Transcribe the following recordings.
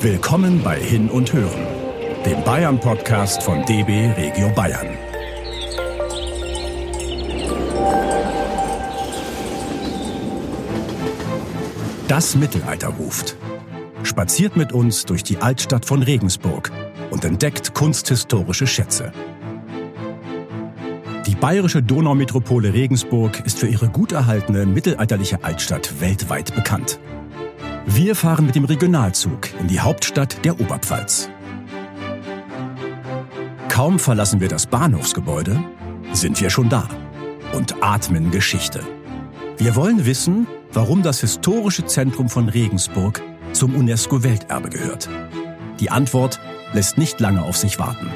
Willkommen bei Hin und Hören, dem Bayern-Podcast von DB Regio Bayern. Das Mittelalter ruft. Spaziert mit uns durch die Altstadt von Regensburg und entdeckt kunsthistorische Schätze. Die bayerische Donaumetropole Regensburg ist für ihre gut erhaltene mittelalterliche Altstadt weltweit bekannt. Wir fahren mit dem Regionalzug in die Hauptstadt der Oberpfalz. Kaum verlassen wir das Bahnhofsgebäude, sind wir schon da und atmen Geschichte. Wir wollen wissen, warum das historische Zentrum von Regensburg zum UNESCO-Welterbe gehört. Die Antwort lässt nicht lange auf sich warten.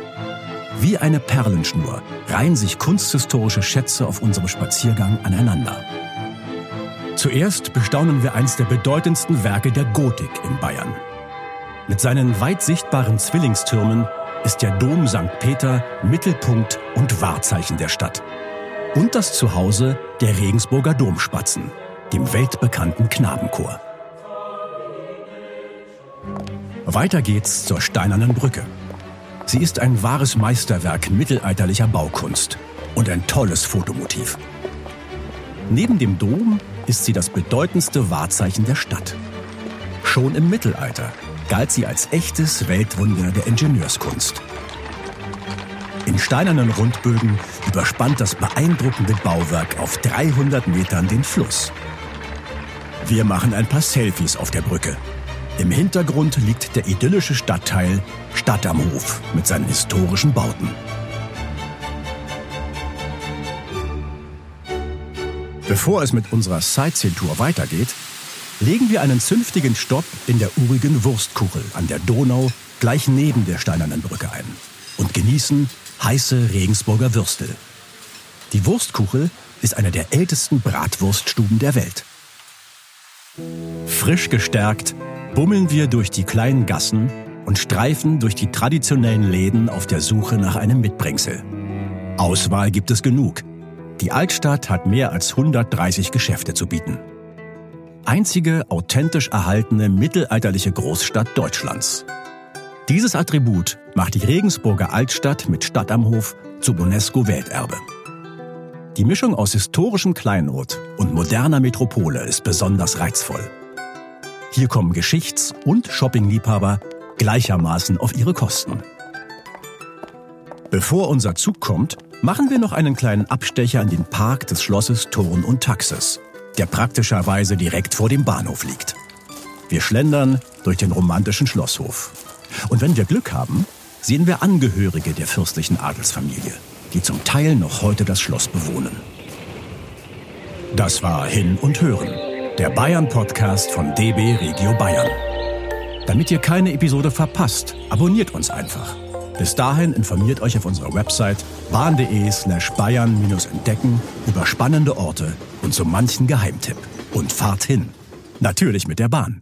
Wie eine Perlenschnur reihen sich kunsthistorische Schätze auf unserem Spaziergang aneinander. Zuerst bestaunen wir eins der bedeutendsten Werke der Gotik in Bayern. Mit seinen weit sichtbaren Zwillingstürmen ist der Dom St. Peter Mittelpunkt und Wahrzeichen der Stadt. Und das Zuhause der Regensburger Domspatzen, dem weltbekannten Knabenchor. Weiter geht's zur Steinernen Brücke. Sie ist ein wahres Meisterwerk mittelalterlicher Baukunst und ein tolles Fotomotiv. Neben dem Dom ist sie das bedeutendste Wahrzeichen der Stadt. Schon im Mittelalter galt sie als echtes Weltwunder der Ingenieurskunst. In steinernen Rundbögen überspannt das beeindruckende Bauwerk auf 300 Metern den Fluss. Wir machen ein paar Selfies auf der Brücke. Im Hintergrund liegt der idyllische Stadtteil Stadt am Hof mit seinen historischen Bauten. Bevor es mit unserer Sightseeing-Tour weitergeht, legen wir einen zünftigen Stopp in der urigen Wurstkuchel an der Donau gleich neben der Steinernen Brücke ein und genießen heiße Regensburger Würstel. Die Wurstkuchel ist eine der ältesten Bratwurststuben der Welt. Frisch gestärkt bummeln wir durch die kleinen Gassen und streifen durch die traditionellen Läden auf der Suche nach einem Mitbringsel. Auswahl gibt es genug. Die Altstadt hat mehr als 130 Geschäfte zu bieten. Einzige authentisch erhaltene mittelalterliche Großstadt Deutschlands. Dieses Attribut macht die Regensburger Altstadt mit Stadt am Hof zum UNESCO-Welterbe. Die Mischung aus historischem Kleinod und moderner Metropole ist besonders reizvoll. Hier kommen Geschichts- und Shoppingliebhaber gleichermaßen auf ihre Kosten. Bevor unser Zug kommt, machen wir noch einen kleinen Abstecher in den Park des Schlosses Thurn und Taxis, der praktischerweise direkt vor dem Bahnhof liegt. Wir schlendern durch den romantischen Schlosshof. Und wenn wir Glück haben, sehen wir Angehörige der fürstlichen Adelsfamilie, die zum Teil noch heute das Schloss bewohnen. Das war Hin und Hören der Bayern-Podcast von DB Regio Bayern. Damit ihr keine Episode verpasst, abonniert uns einfach. Bis dahin informiert euch auf unserer Website bahn.de slash bayern-entdecken über spannende Orte und so manchen Geheimtipp. Und fahrt hin. Natürlich mit der Bahn.